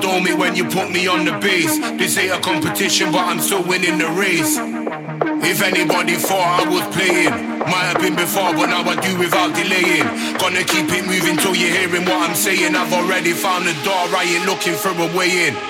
condone when you put me on the base. This ain't a competition, but I'm still winning the race. If anybody thought I was playing, might have been before, but now I do without delaying. Gonna keep it moving till you're hearing what I'm saying. I've already found the door, I ain't looking for a way in.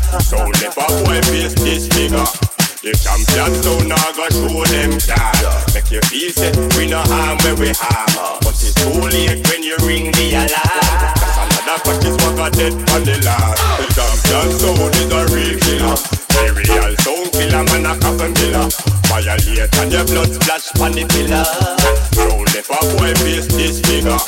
Sound never boy face this figure. The champion sound now go show them that. Make you feel set, we no harm where we harm. But it's too late when you ring the alarm. Another practice what got dead on the land. The champion sound is a real killer. The real sound killer man a coffin killer. Violate and your blood splash on the pillar. Sound never boy face this figure.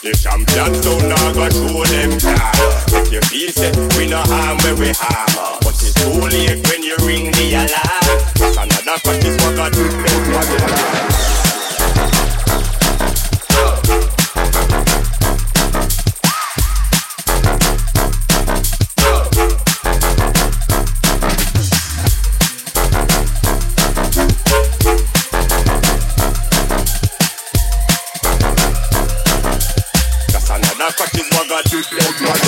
The champion sound now go show them time. If you feel set, we no harm where we harm. But it's too late when you ring the alarm. That's another practice what got to them magic on my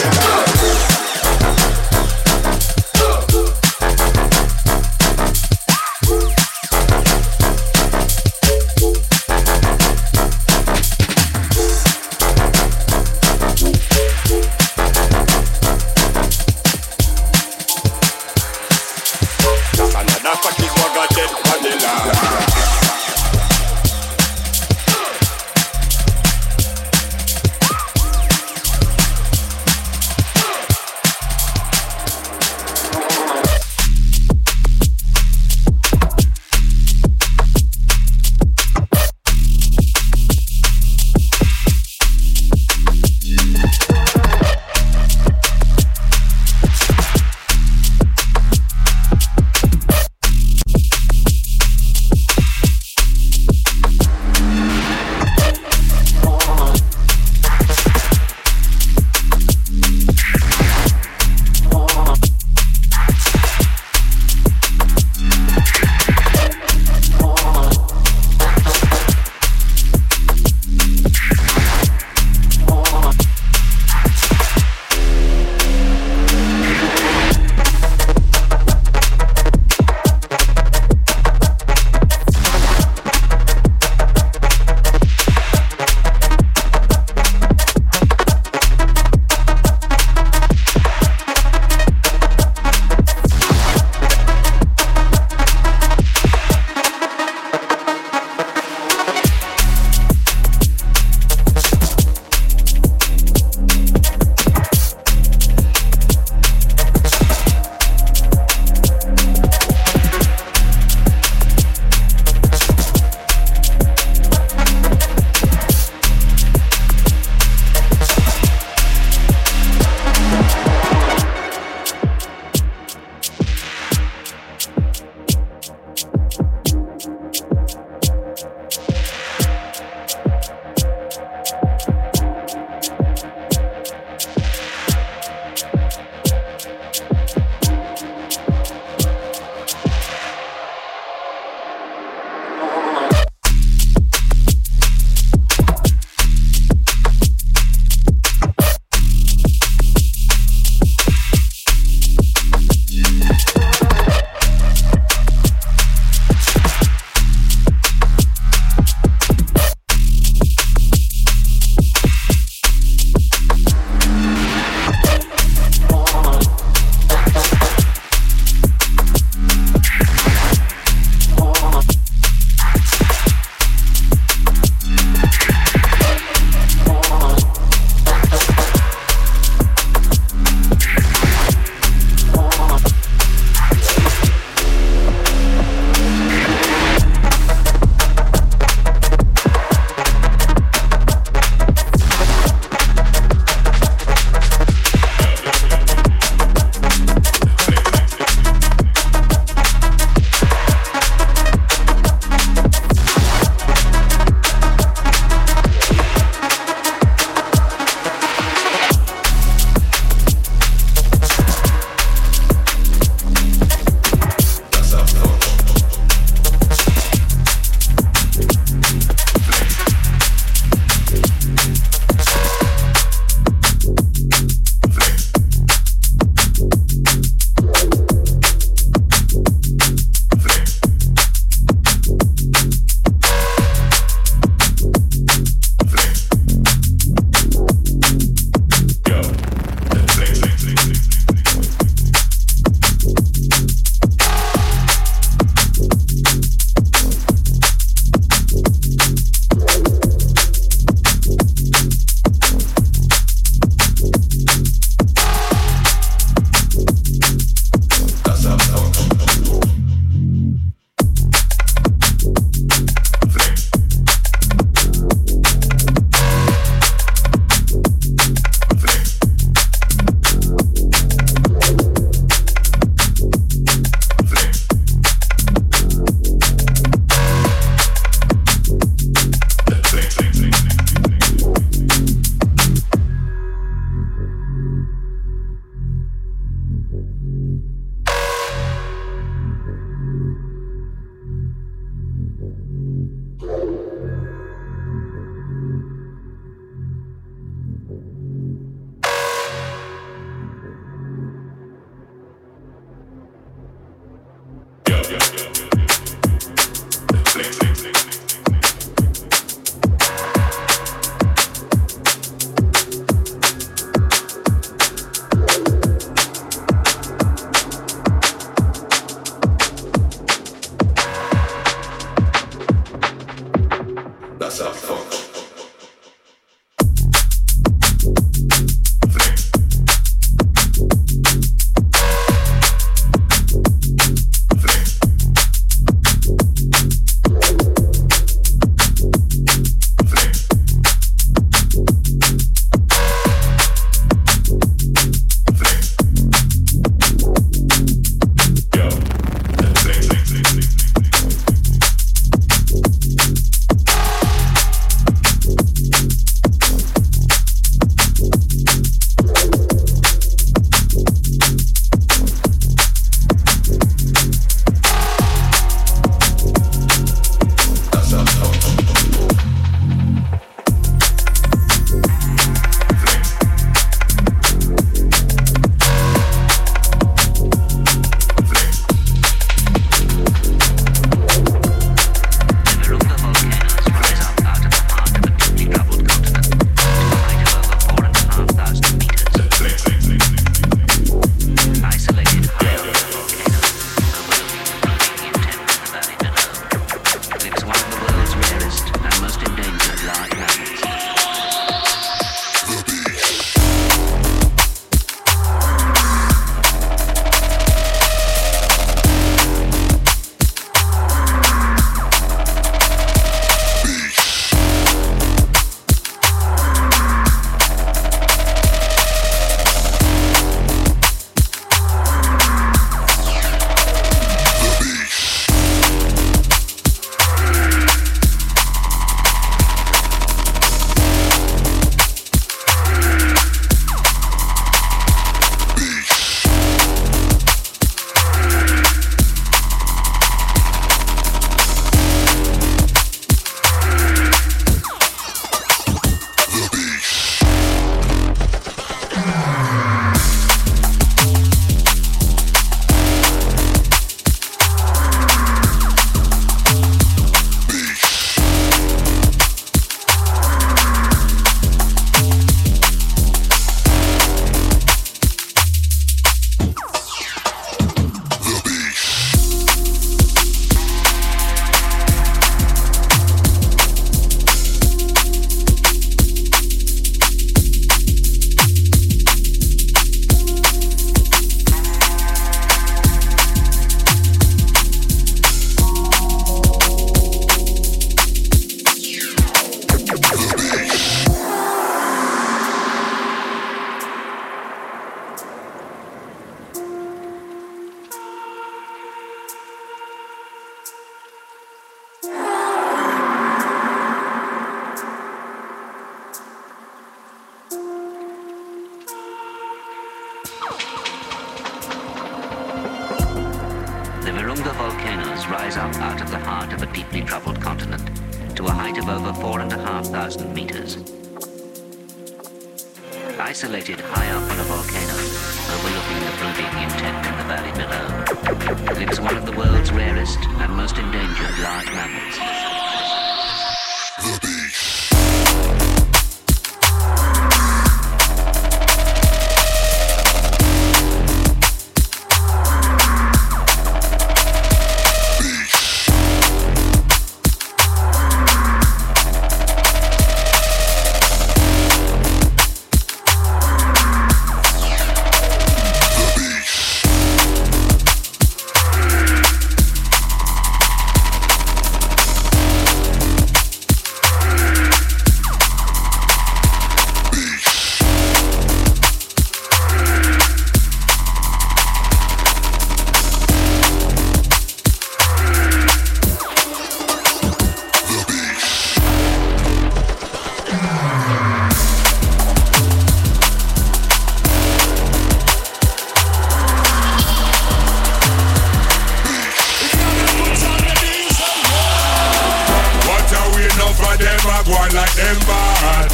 sound like them bad.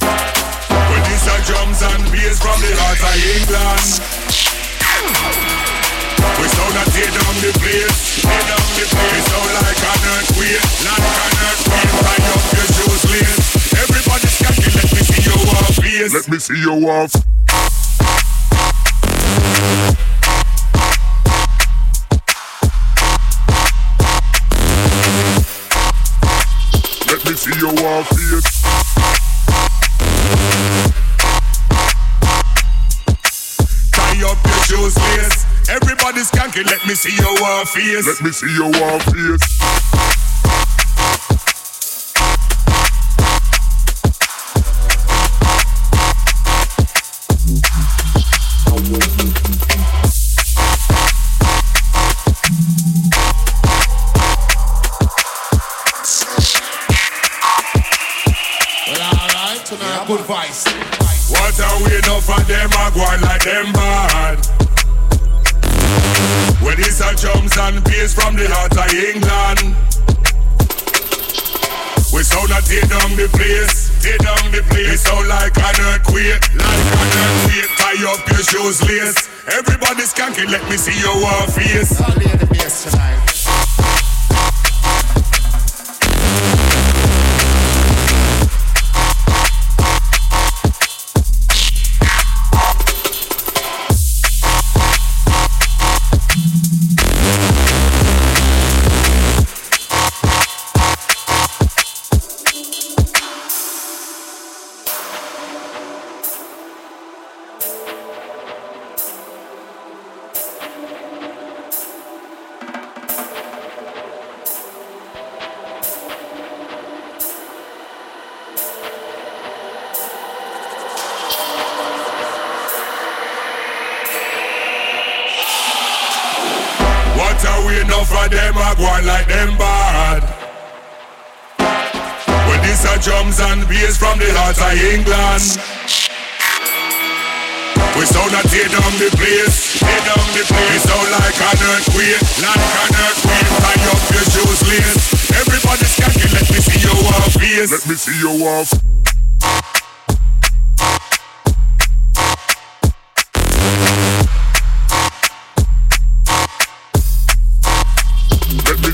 Well, this are drums and bass from the heart of England. We sound a tear down the place, tear down the place. We sound like an earthquake, like an earthquake. Tie up your shoes, lace. Everybody scatty, let me see your off, please. Let me see your off. let me see your war face. Let me see your war face. see you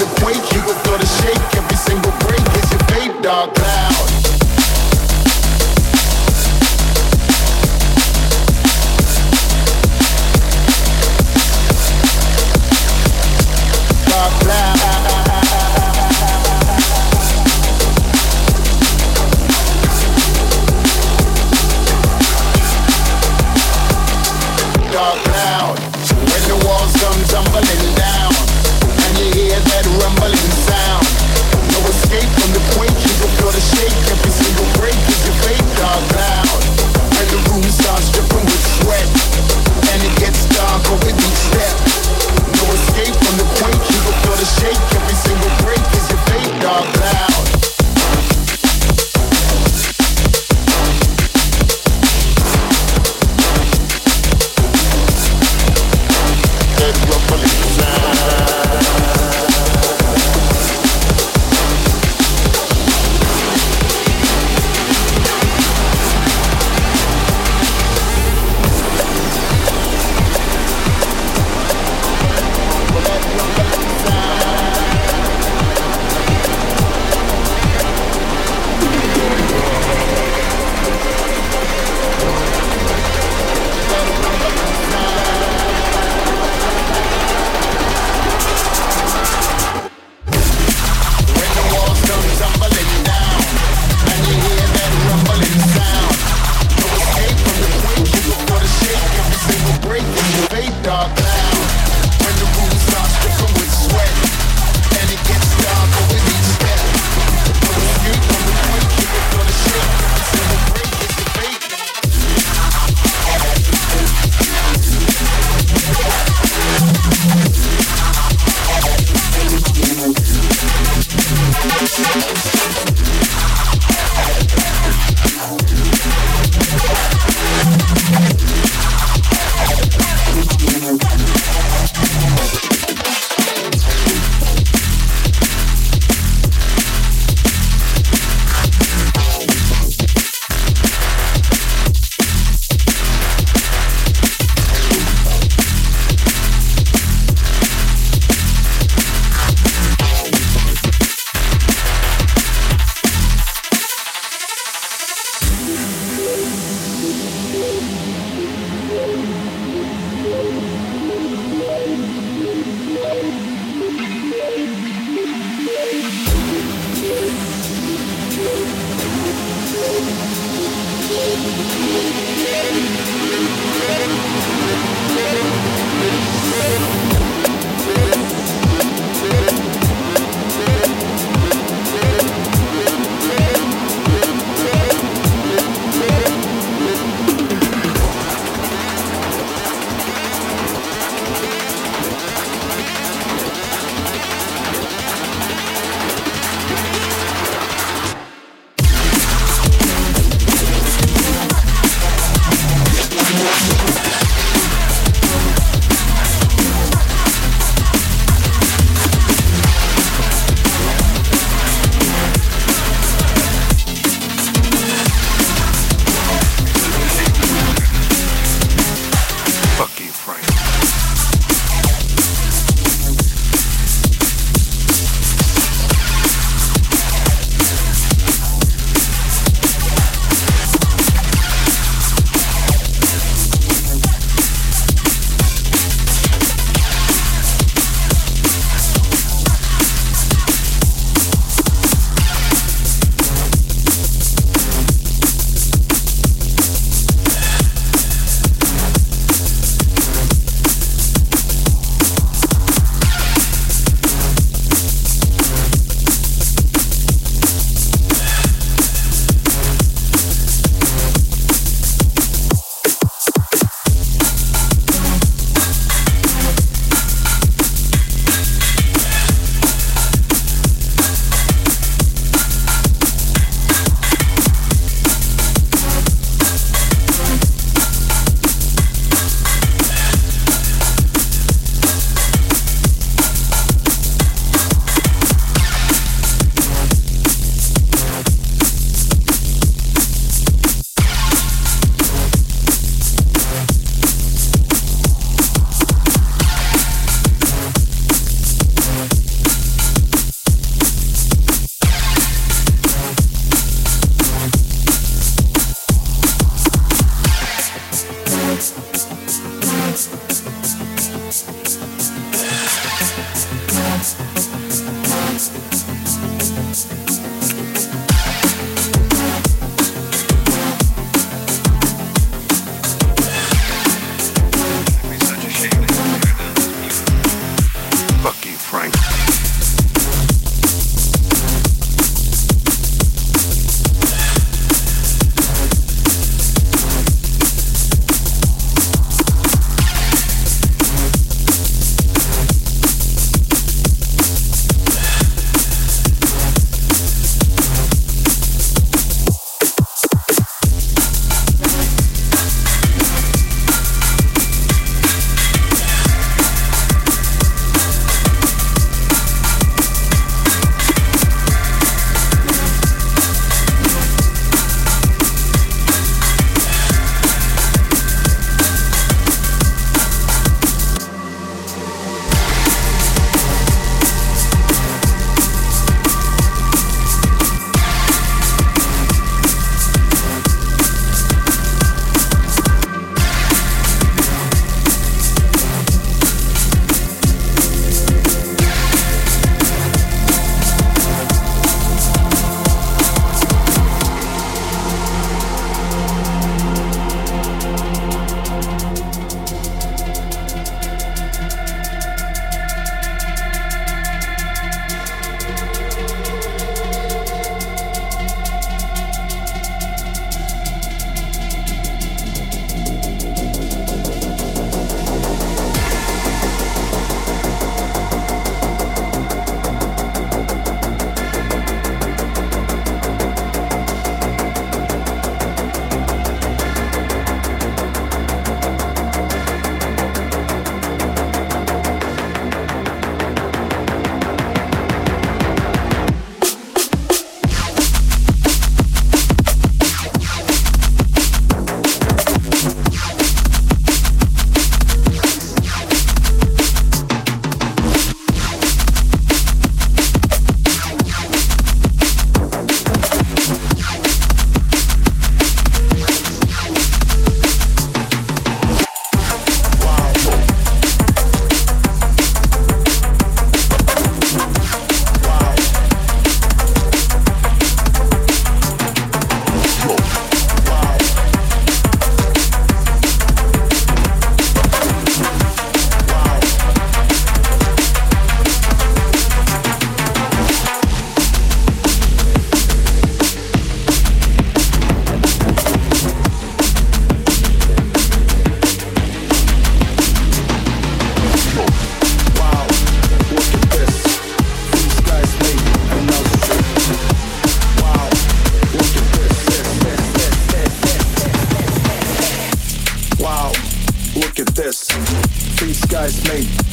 the quake, you will feel the shake. Every single break is your fate, dog cloud. shake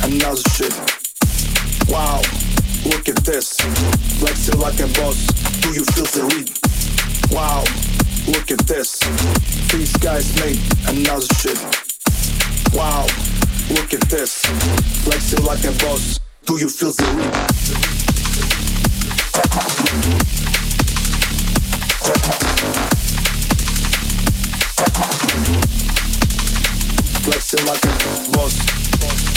another shit. Wow, look at this. Flexing like a boss. Do you feel the read? Wow, look at this. These guys made another shit. Wow, look at this. Flexing like a boss. Do you feel the read? Flexing like a boss.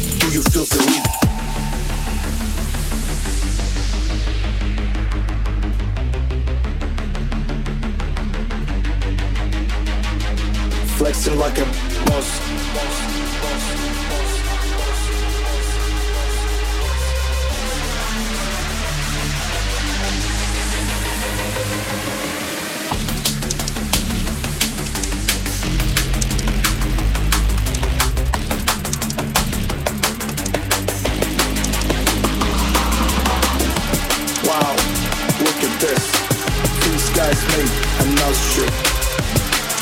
you feel the need. flexing like a boss. Another.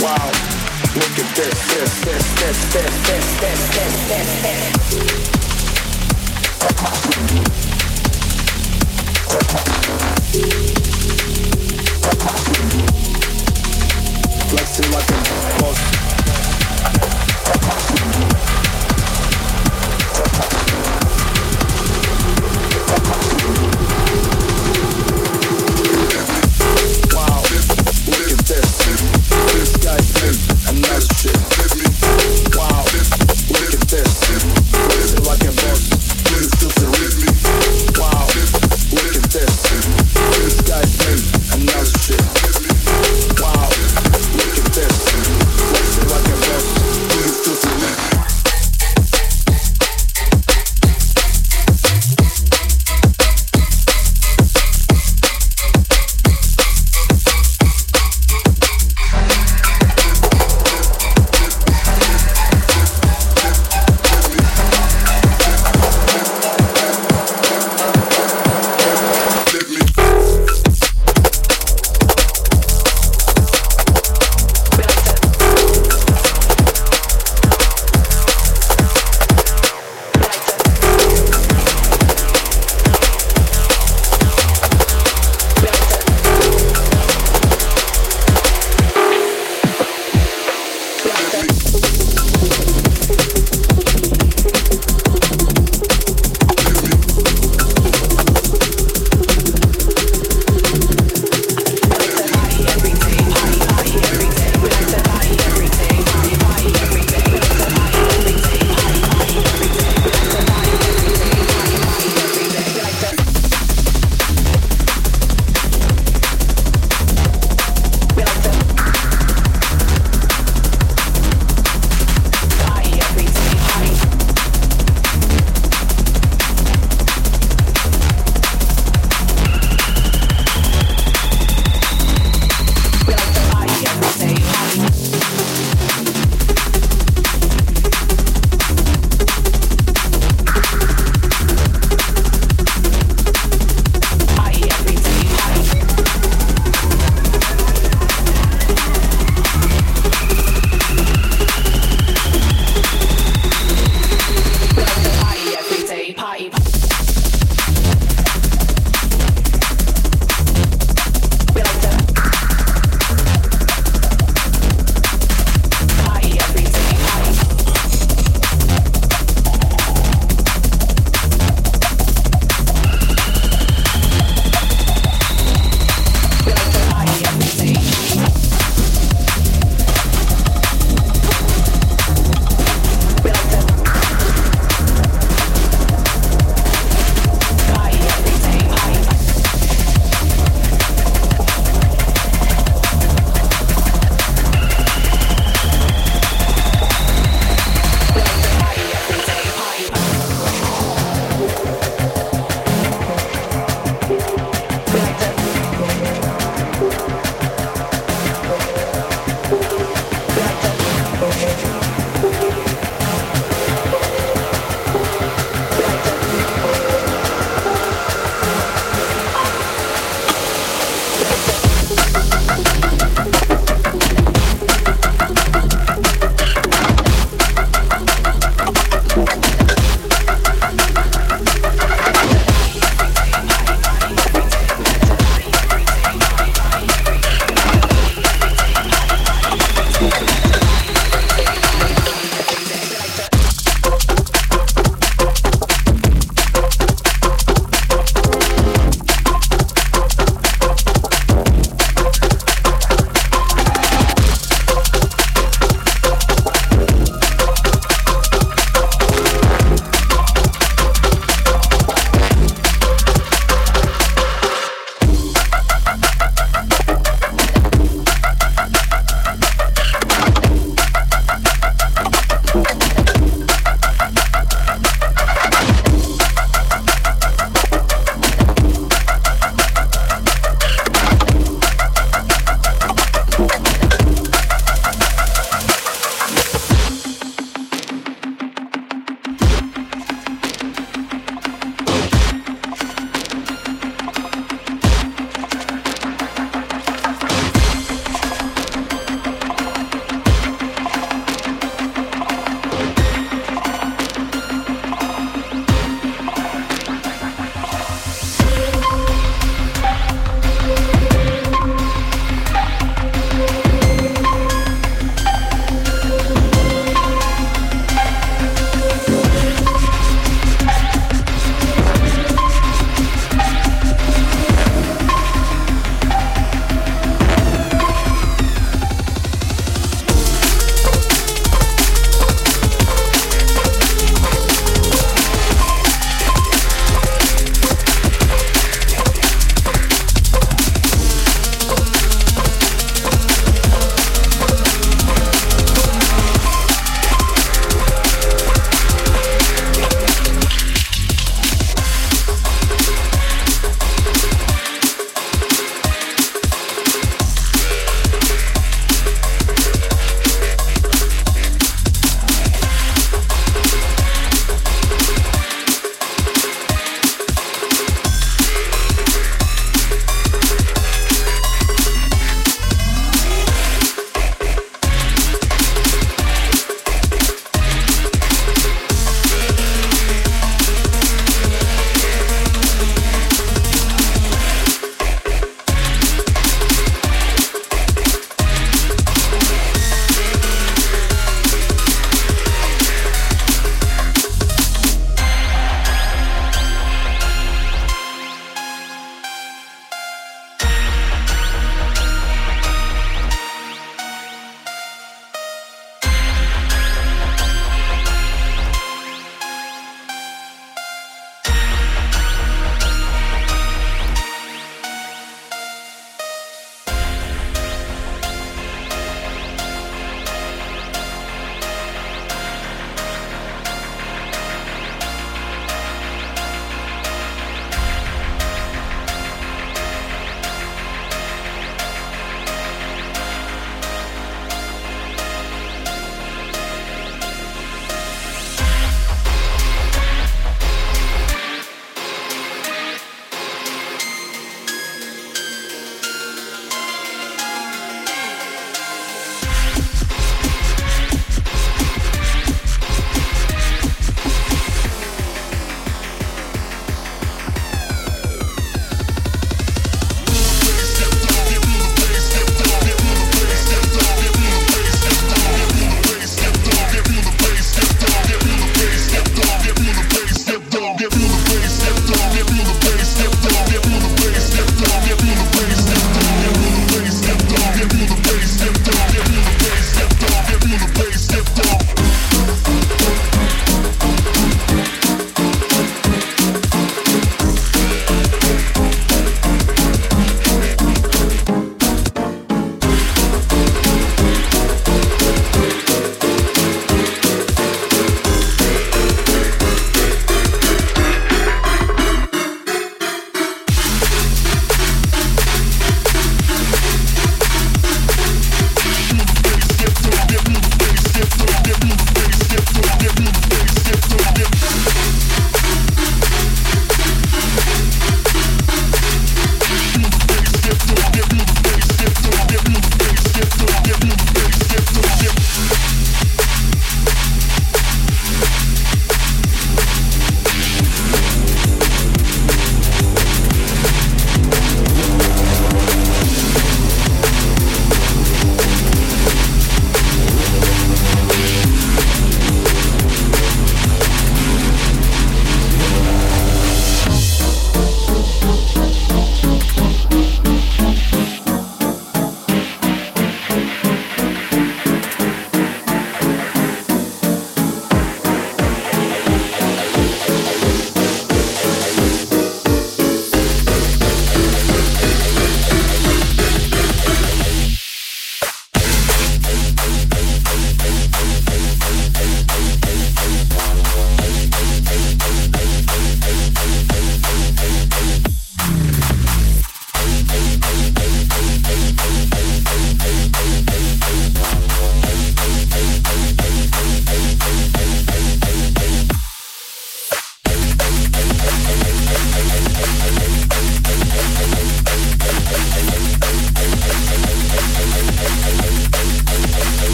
Wow, look at this, this, this, this, this, this, this, this, this, this. Flexing like a boss.